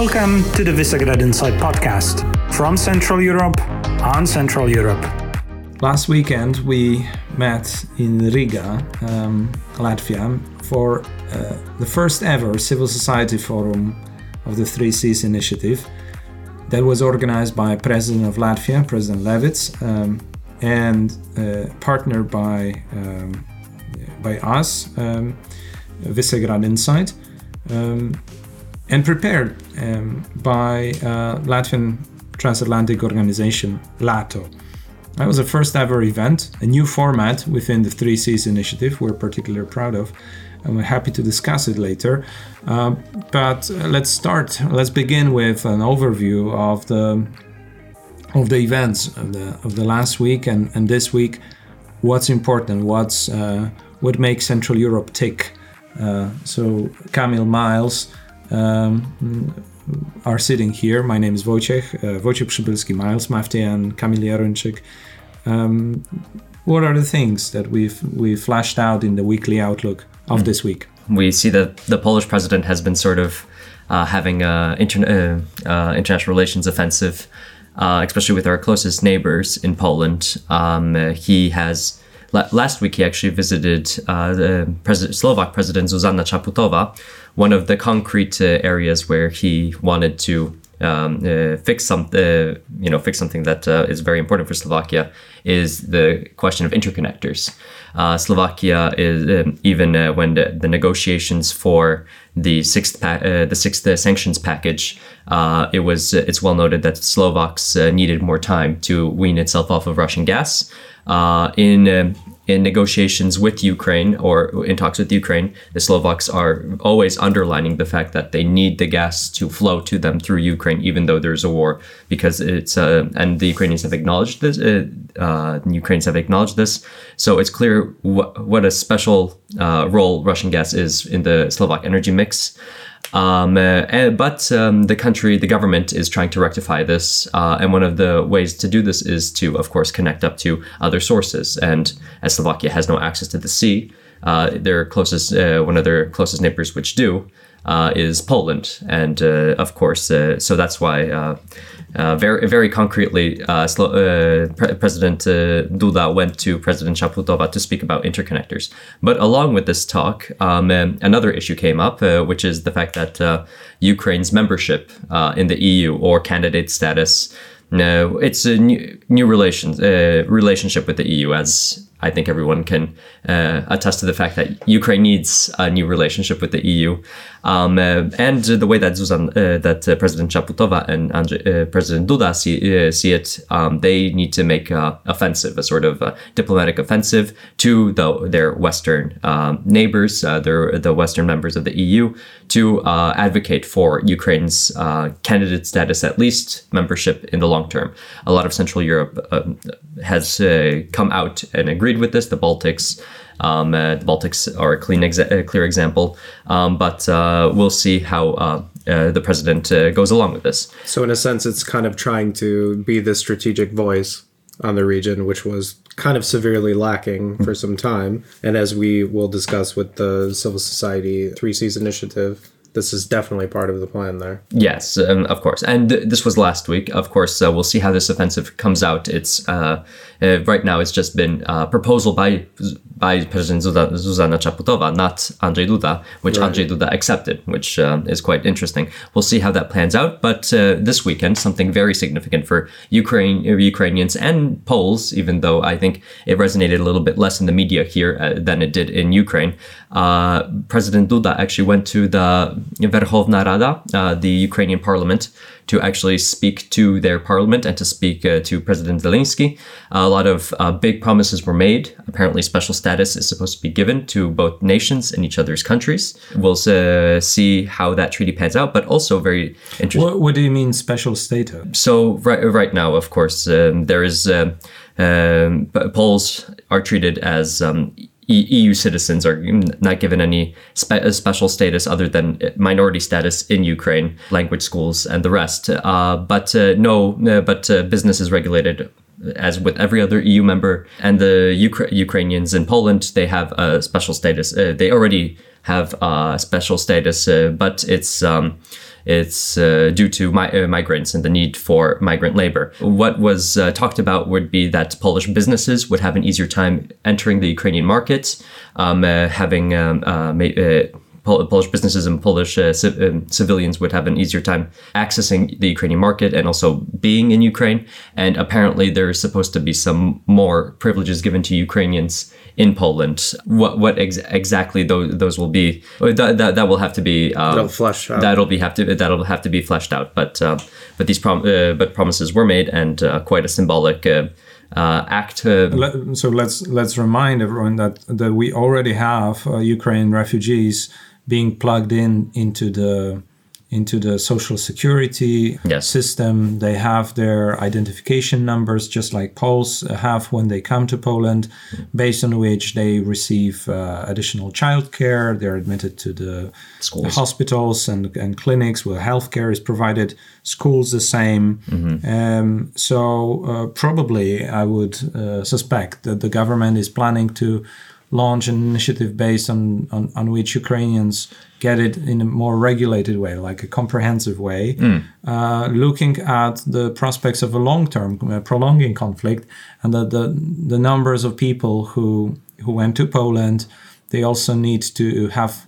Welcome to the Visegrad Insight podcast from Central Europe on Central Europe. Last weekend we met in Riga, um, Latvia, for uh, the first ever civil society forum of the Three Seas initiative that was organized by President of Latvia, President Levits, um, and uh, partnered by um, by us, um, Visegrad Insight. Um, and prepared um, by uh, Latvian transatlantic organization LATO. That was the first ever event, a new format within the Three Seas initiative we're particularly proud of, and we're happy to discuss it later. Uh, but uh, let's start, let's begin with an overview of the of the events of the, of the last week and, and this week. What's important, what's uh, what makes Central Europe tick. Uh, so, Kamil Miles, um, are sitting here. My name is Wojciech, uh, Wojciech Przybylski, Miles Mafty, and Kamil Jarończyk. Um, what are the things that we've we flashed out in the weekly outlook of mm. this week? We see that the Polish president has been sort of uh, having an inter- uh, uh, international relations offensive, uh, especially with our closest neighbors in Poland. Um, he has last week he actually visited uh, the President, Slovak President Zuzana Čaputová, one of the concrete uh, areas where he wanted to um, uh, fix some, uh, you know, fix something that uh, is very important for Slovakia is the question of interconnectors. Uh, Slovakia is um, even when the, the, negotiations for the sixth the sixth sanctions package, it was it's well noted that Slovaks needed more time to wean itself off of Russian gas. in um, in negotiations with Ukraine or in talks with Ukraine, the Slovaks are always underlining the fact that they need the gas to flow to them through Ukraine, even though there's a war, because it's uh, and the Ukrainians have acknowledged this. Uh, uh, Ukrainians have acknowledged this, so it's clear wh- what a special uh, role Russian gas is in the Slovak energy mix. Um, uh, but um, the country, the government is trying to rectify this. Uh, and one of the ways to do this is to, of course, connect up to other sources. And as Slovakia has no access to the sea, uh, their closest, uh, one of their closest neighbors, which do, uh, is Poland. And uh, of course, so that's why uh, very, very concretely, uh, uh, Pre- President uh, Duda went to President Čaputová to speak about interconnectors. But along with this talk, um, another issue came up, uh, which is the fact that uh, Ukraine's membership in the EU or candidate status. No, it's a new, new relations relationship with the EU, as I think everyone can uh, attest to the fact that Ukraine needs a new relationship with the EU, um, uh, and the way that Zuzan, uh, that uh, President Čaputová and uh, President Duda see, uh, see it, um, they need to make an offensive, a sort of diplomatic offensive to the, their Western um, neighbors, their, the Western members of the EU, to advocate for Ukraine's candidate status, at least membership in the long term. A lot of Central Europe has come out and agreed agreed with this. The Baltics, um, uh, the Baltics are a clean, exa- clear example. Um, but uh, we'll see how uh, uh the president uh, goes along with this. So, in a sense, it's kind of trying to be the strategic voice on the region, which was kind of severely lacking for some time. And as we will discuss with the civil society Three Seas initiative, this is definitely part of the plan there. Yes, um, of course. And th- this was last week. Of course, uh, we'll see how this offensive comes out. It's uh, uh, right now. It's just been a uh, proposal by by President Zuzana Čaputová, not Andrzej Duda, which right. Andrzej Duda accepted, which um, is quite interesting. We'll see how that plans out. But uh, this weekend, something very significant for Ukraine, Ukrainians and Poles, even though I think it resonated a little bit less in the media here uh, than it did in Ukraine. President Duda actually went to the Verkhovna Rada, uh, the Ukrainian parliament, to actually speak to their parliament and to speak uh, to President Zelensky. a lot of uh, big promises were made. Apparently, special status is supposed to be given to both nations and each other's countries. We'll uh, see how that treaty pans out, but also very interesting. What, what, do you mean special status? So right, right now, of course, um, there is. Uh, um, Poles are treated as um, EU citizens are not given any spe- uh, special status other than minority status in Ukraine, language schools, and the rest. Uh, but uh, no, uh, but uh, business is regulated as with every other EU member. And the Ukra- Ukrainians in Poland, they have a special status. Uh, they already have a special status, but it's um, it's uh, due to mi- uh, migrants and the need for migrant labor. What was uh, talked about would be that Polish businesses would have an easier time entering the Ukrainian market, um, uh, having um, uh, ma- uh, Polish businesses and Polish uh, civ- um, civilians would have an easier time accessing the Ukrainian market and also being in Ukraine. And apparently, there's supposed to be some more privileges given to Ukrainians in Poland. What what ex- exactly those those will be? uh, That, that, that will have to be um, That'll flesh out. That'll be have to that'll have to be fleshed out. But uh, but these prom- uh, but promises were made and uh, quite a symbolic. Uh, uh, act uh, Let- so let's let's remind everyone that that we already have uh, Ukrainian refugees being plugged in into the into the social security Yes. system. They have their identification numbers, just like Poles have when they come to Poland, based on which they receive uh, additional childcare. They're admitted to the Schools. hospitals and, and clinics where healthcare is provided. Schools the same. Um, so uh, probably I would uh, suspect that the government is planning to launch an initiative based on, on, on which Ukrainians get it in a more regulated way, like a comprehensive way, uh, looking at the prospects of a long-term uh, prolonging conflict and that the, the numbers of people who who went to Poland, they also need to have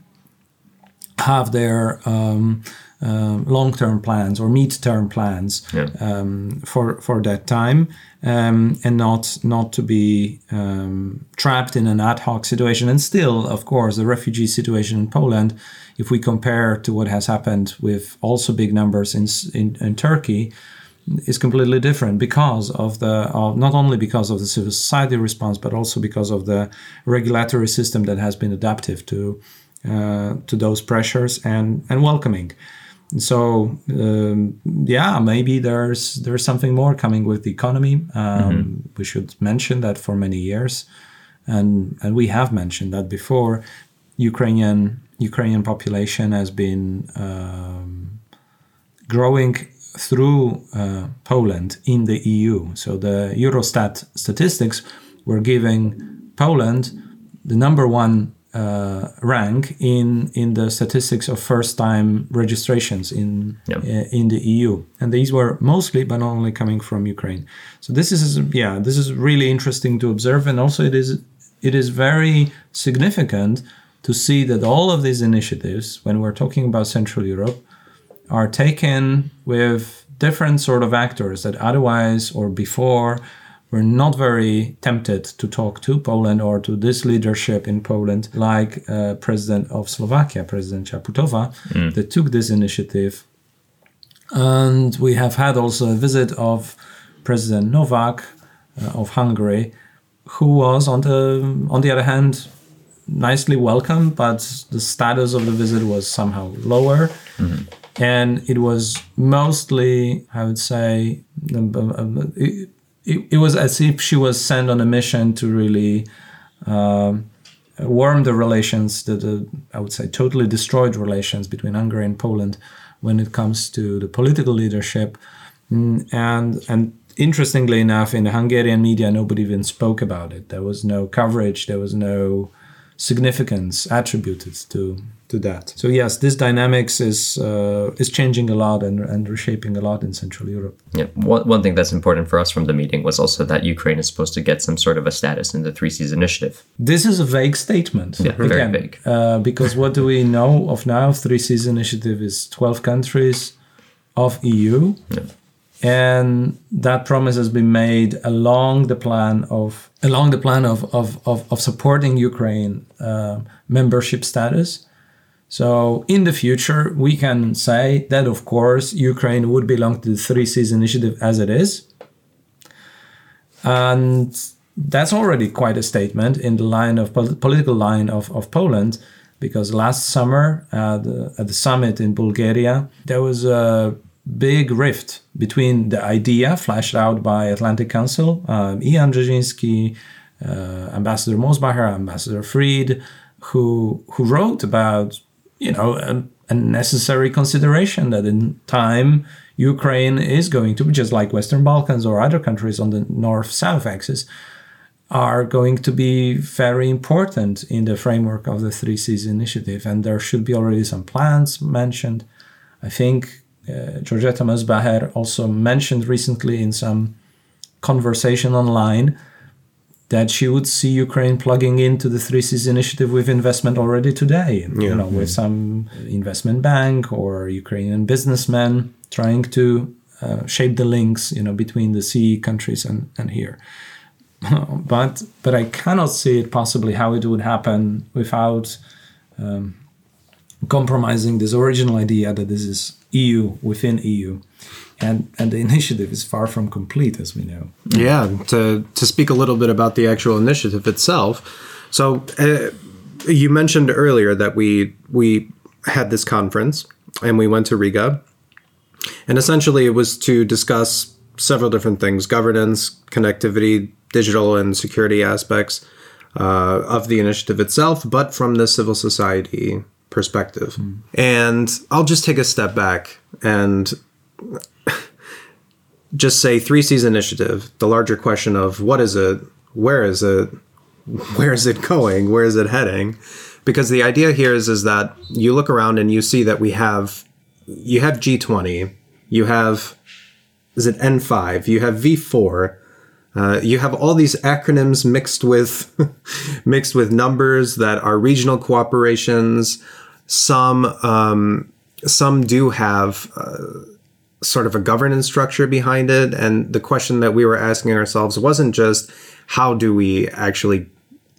have their um, um, long-term plans or mid-term plans Yeah. um, for for that time, um, and not not to be um, trapped in an ad hoc situation. And still, of course, the refugee situation in Poland, if we compare to what has happened with also big numbers in in, in Turkey, is completely different because of the of not only because of the civil society response, but also because of the regulatory system that has been adaptive to uh, to those pressures and and welcoming. So um, yeah, maybe there's there's something more coming with the economy. Um, We should mention that for many years, and and we have mentioned that before. Ukrainian Ukrainian population has been um, growing through uh, Poland in the EU. So the Eurostat statistics were giving Poland the number one uh, rank in in the statistics of first time registrations in Yep. uh, in the EU, and these were mostly, but not only, coming from Ukraine. So this is yeah, this is really interesting to observe, and also it is it is very significant to see that all of these initiatives, when we're talking about Central Europe, are taken with different sort of actors that otherwise or before were not very tempted to talk to Poland or to this leadership in Poland, like uh, President of Slovakia, President Čaputová, that took this initiative. And we have had also a visit of President Novak uh, of Hungary, who was on the on the other hand nicely welcome, but the status of the visit was somehow lower. And it was mostly, I would say, um, um, um, it, it, it was as if she was sent on a mission to really um, warm the relations, that I would say totally destroyed relations between Hungary and Poland when it comes to the political leadership. Mm, and and interestingly enough, in the Hungarian media, nobody even spoke about it. There was no coverage. There was no significance attributed to to that. So yes, this dynamics is uh, is changing a lot and, and reshaping a lot in Central Europe. Yeah, one, one thing that's important for us from the meeting was also that Ukraine is supposed to get some sort of a status in the Three Seas Initiative. This is a vague statement. Yeah, very vague. Uh, because what do we know of now? Three Seas Initiative is 12 countries of EU. Yeah. And that promise has been made along the plan of along the plan of of, of, of supporting Ukraine uh, membership status. So in the future, we can say that of course Ukraine would belong to the Three Seas Initiative as it is, and that's already quite a statement in the line of pol- political line of, of Poland, because last summer at at the summit in Bulgaria, there was a big rift between the idea flashed out by Atlantic Council, um, Ian Brzezinski, uh, Ambassador Mosbacher, Ambassador Fried, who who wrote about you know a, a necessary consideration that in time Ukraine is going to, be just like Western Balkans or other countries on the north-south axis, are going to be very important in the framework of the Three Seas Initiative, and there should be already some plans mentioned. I think uh, Georgette Mosbacher also mentioned recently in some conversation online that she would see Ukraine plugging into the Three Seas initiative with investment already today. Yeah. You know, with some investment bank or Ukrainian businessmen trying to uh, shape the links, you know, between the CE countries and, and here. but but I cannot see it possibly how it would happen without um, compromising this original idea that this is EU within EU. And, and the initiative is far from complete, as we know. Yeah, to to speak a little bit about the actual initiative itself. So uh, you mentioned earlier that we we had this conference and we went to Riga, and essentially it was to discuss several different things: governance, connectivity, digital and security aspects uh, of the initiative itself, but from the civil society perspective. Hmm. And I'll just take a step back and just say Three Seas initiative, the larger question of what is it, where is it, where is it going, where is it heading? Because the idea here is is that you look around and you see that we have you have G20, you have is it N5, you have V4, uh, you have all these acronyms mixed with mixed with numbers that are regional cooperations. Some um, some do have uh, sort of a governance structure behind it. And the question that we were asking ourselves wasn't just how do we actually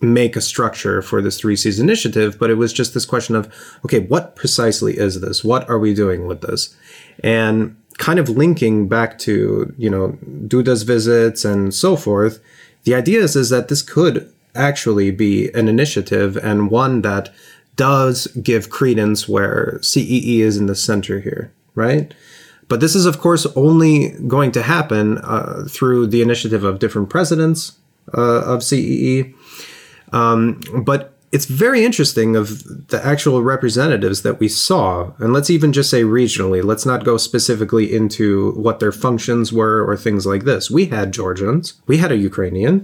make a structure for this Three Seas initiative, but it was just this question of, okay, what precisely is this? What are we doing with this? And kind of linking back to, you know, Duda's visits and so forth, the idea is, is that this could actually be an initiative and one that does give credence where CEE is in the center here, right? But this is, of course, only going to happen uh, through the initiative of different presidents uh, of CEE. Um, but it's very interesting of the actual representatives that we saw. And let's even just say regionally. Let's not go specifically into what their functions were or things like this. We had Georgians, we had a Ukrainian,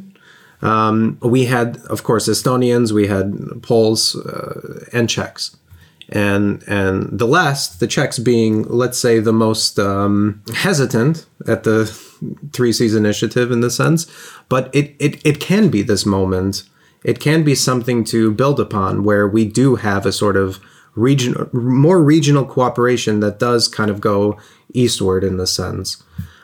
um, we had, of course, Estonians, we had Poles uh, and Czechs and and the last, the Czechs being, let's say, the most um, hesitant at the Three Seas initiative in the sense, but it, it it can be this moment. It can be something to build upon where we do have a sort of region, more regional cooperation that does kind of go eastward in the sense.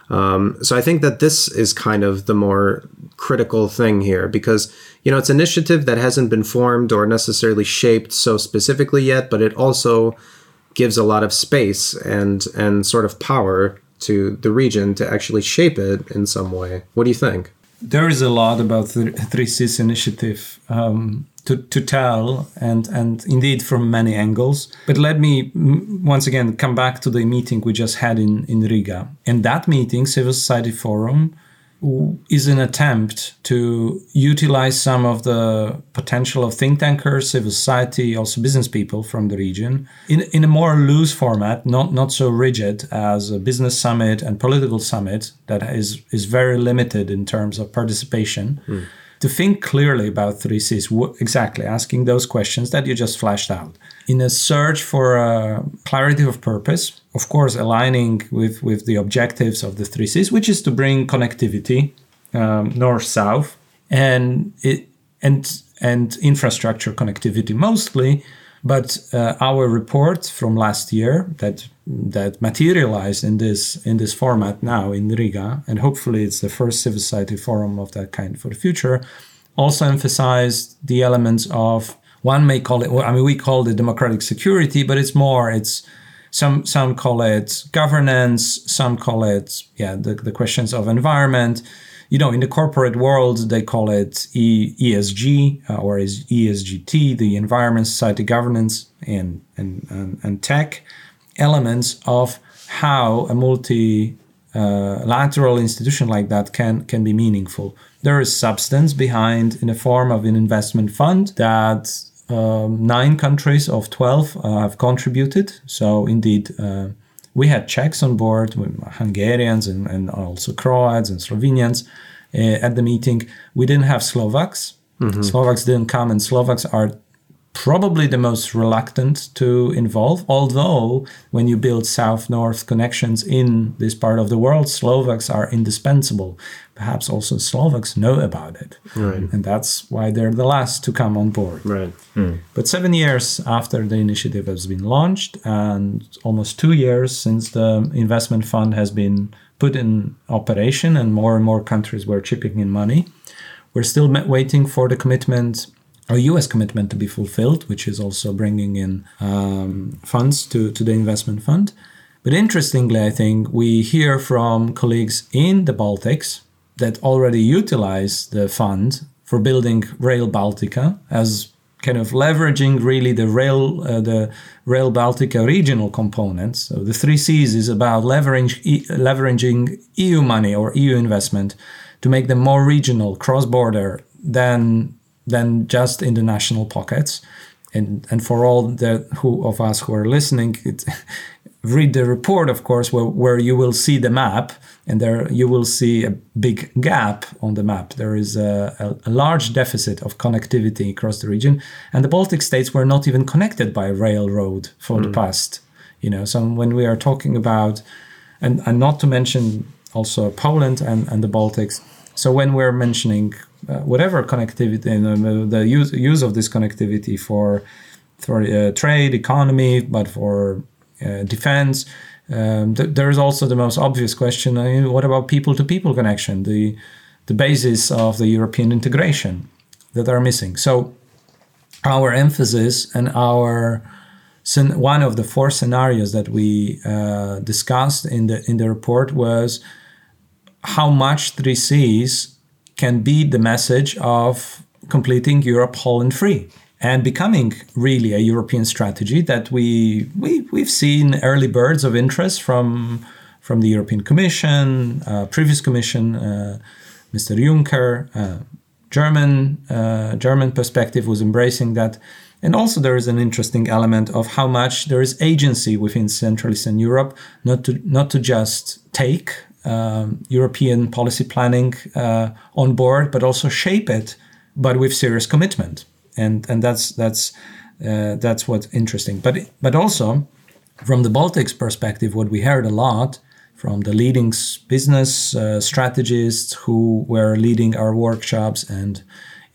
Um, so I think that this is kind of the more critical thing here because you know it's an initiative that hasn't been formed or necessarily shaped so specifically yet, but it also gives a lot of space and and sort of power to the region to actually shape it in some way. What do you think? There is a lot about the Three Seas initiative um, to, to tell, and, and indeed from many angles. But let me once again come back to the meeting we just had in, in Riga. In that meeting, Civil Society Forum is an attempt to utilize some of the potential of think tankers, civil society, also business people from the region in, in a more loose format, not, not so rigid as a business summit and political summit that is, is very limited in terms of participation. Mm. To think clearly about Three Seas, exactly asking those questions that you just flashed out. In a search for uh, clarity of purpose, of course, aligning with, with the objectives of the Three Seas, which is to bring connectivity um, north south and it, and and infrastructure connectivity mostly. But uh, our report from last year that that materialized in this in this format now in Riga, and hopefully it's the first civil society forum of that kind for the future, also emphasized the elements of one may call it. I mean, we call it democratic security, but it's more it's some some call it governance, some call it yeah the, the questions of environment. You know, in the corporate world, they call it e, ESG uh, or is ESGT, the environment, society, governance, and and and, and tech elements of how a multi uh, lateral institution like that can can be meaningful. There is substance behind in the form of an investment fund that um, nine countries of 12 uh, have contributed. So, indeed, uh, we had Czechs on board, Hungarians, and, and also Croats and Slovenians uh, at the meeting. We didn't have Slovaks. Mm-hmm. Slovaks didn't come, and Slovaks are probably the most reluctant to involve. Although, when you build south north connections in this part of the world, Slovaks are indispensable. Perhaps also Slovaks know about it. Right. And that's why they're the last to come on board. Right. Hmm. But seven years after the initiative has been launched, and almost two years since the investment fund has been put in operation, and more and more countries were chipping in money, we're still waiting for the commitment, a US commitment to be fulfilled, which is also bringing in um, funds to, to the investment fund. But interestingly, I think we hear from colleagues in the Baltics that already utilize the fund for building Rail Baltica as kind of leveraging really the rail uh, the rail baltica regional components so the Three Seas is about leveraging leveraging eu money or eu investment to make them more regional cross border than than just in the national pockets. And and for all the who of us who are listening it, read the report of course where, where you will see the map and there you will see a big gap on the map. There is a, a, a, large deficit of connectivity across the region and the baltic states were not even connected by railroad for mm. the past you know. So when we are talking about and, and not to mention also poland and, and the baltics so when we're mentioning whatever connectivity uh, the use, use of this connectivity for for uh, trade economy but for uh, defense. Um, th- there is also the most obvious question: I mean, what about people-to-people connection, the the basis of the European integration that are missing? So, our emphasis and our one of the four scenarios that we uh, discussed in the in the report was how much Three Seas can be the message of completing Europe whole and free and becoming really a European strategy that we, we we've seen early birds of interest from from the European Commission, uh, previous Commission, uh, Mr. Juncker, uh, German uh, German perspective was embracing that, and also there is an interesting element of how much there is agency within Central Eastern Europe, not to not to just take um, European policy planning uh, on board, but also shape it, but with serious commitment and and that's that's uh, that's what's interesting. But but also from the Baltics perspective, what we heard a lot from the leading business uh, strategists who were leading our workshops and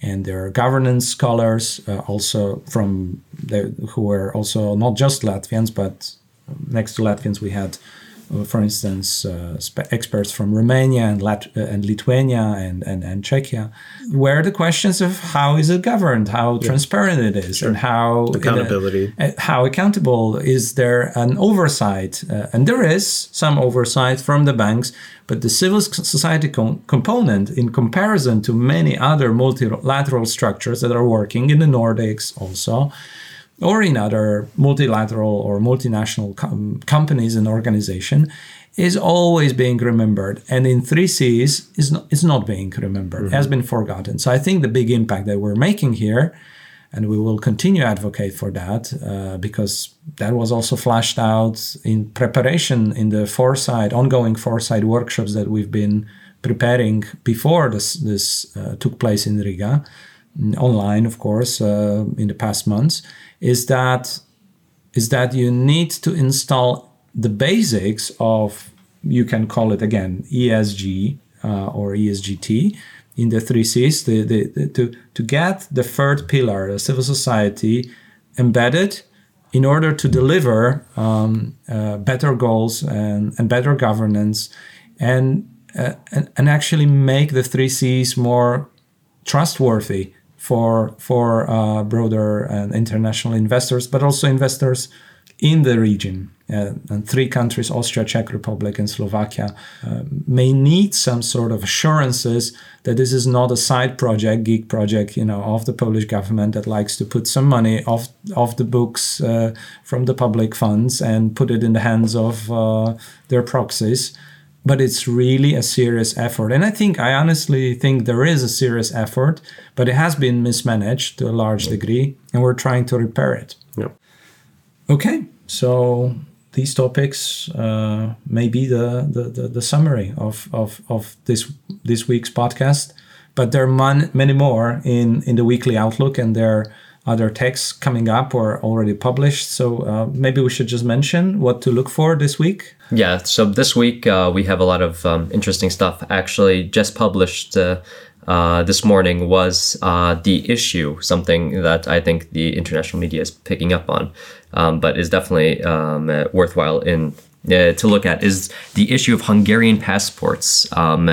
and their governance scholars, uh, also from the, who were also not just Latvians, but next to Latvians we had for instance, uh, experts from Romania and, Lat- uh, and Lithuania and, and, and Czechia, where the questions of how is it governed, how yeah. transparent it is, sure. and how accountability, a, how accountable is there an oversight, uh, and there is some oversight from the banks, but the civil society com- component, in comparison to many other multilateral structures that are working in the Nordics, also or in other multilateral or multinational com- companies and organization is always being remembered. And in Three Seas is not, is not being remembered mm-hmm. has been forgotten. So i think the big impact that we're making here and we will continue advocate for that uh, because that was also flashed out in preparation in the foresight ongoing foresight workshops that we've been preparing before this this uh, took place in riga online of course uh, in the past months is that is that you need to install the basics of you can call it again ESG uh, or ESGT in the Three Seas the, the, the, to to get the third pillar, the civil society, embedded in order to deliver um, uh, better goals and, and better governance and, uh, and and actually make the Three Seas more trustworthy for for uh, broader and international investors, but also investors in the region. Uh, and three countries, Austria, Czech Republic, and Slovakia, uh, may need some sort of assurances that this is not a side project, geek project, you know, of the Polish government that likes to put some money off off the books uh, from the public funds and put it in the hands of uh, their proxies but it's really a serious effort. And I think, I honestly think there is a serious effort, but it has been mismanaged to a large degree, and we're trying to repair it. Yeah. Okay, so these topics uh, may be the, the, the, the, summary of, of, of this, this week's podcast, but there are man, many more in, in the weekly outlook, and there other texts coming up or already published. So uh, maybe we should just mention what to look for this week. Yeah, so this week uh, we have a lot of um, interesting stuff. Actually, just published uh, uh, this morning was uh, the issue, something that I think the international media is picking up on, um, but is definitely um, uh, worthwhile in uh, to look at is the issue of Hungarian passports, um,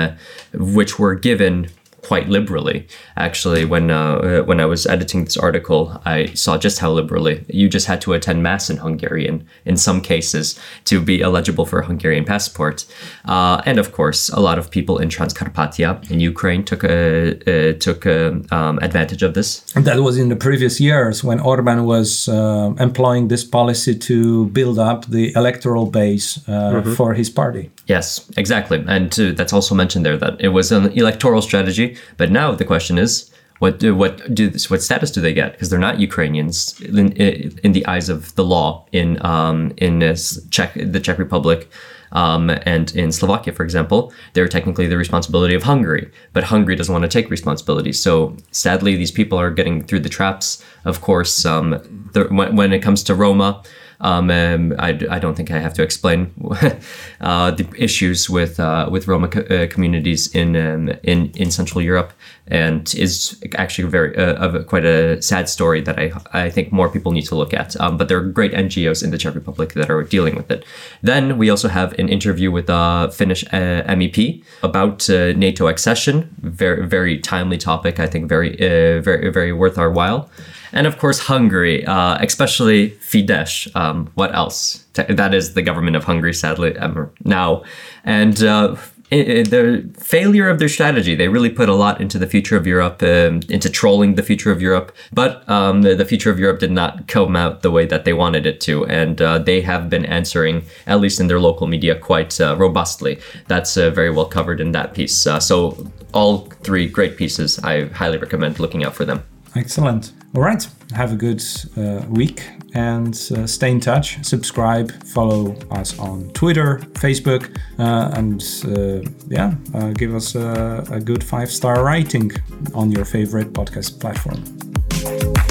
which were given quite liberally. Actually, when uh, when I was editing this article, I saw just how liberally you just had to attend mass in Hungarian in some cases to be eligible for a Hungarian passport. Uh, and of course, a lot of people in Transcarpathia in Ukraine took a, uh, took a, um, advantage of this. And that was in the previous years when Orban was uh, employing this policy to build up the electoral base mm-hmm. for his party. Yes, exactly. And that's also mentioned there that it was an electoral strategy. But now the question is, what do, what do what status do they get? Because they're not Ukrainians in, in, the eyes of the law in um, in Czech the Czech Republic. Um, and in Slovakia, for example, they're technically the responsibility of Hungary, but Hungary doesn't want to take responsibility. So sadly, these people are getting through the traps. Of course, um, when, when it comes to Roma, um, um, I, I, don't think I have to explain uh, the issues with uh, with Roma co- uh, communities in um, in in Central Europe, and is actually very uh, quite a sad story that I I think more people need to look at. Um, but there are great NGOs in the Czech Republic that are dealing with it. Then we also have an interview with a Finnish uh, MEP about uh, NATO accession. Very very timely topic. I think very very very worth our while and of course Hungary, uh, especially Fidesz. Um, what else? That is the government of Hungary, sadly um, now, and uh, the failure of their strategy. They really put a lot into the future of Europe, um, into trolling the future of Europe. But um, the, future of Europe did not come out the way that they wanted it to, and uh, they have been answering, at least in their local media, quite uh, robustly. That's uh, very well covered in that piece. Uh, so all three great pieces. I highly recommend looking out for them. Excellent. All right. Have a good uh, week and uh, stay in touch. Subscribe, follow us on Twitter, Facebook, uh, and uh, yeah, uh, give us a, a good five star rating on your favorite podcast platform.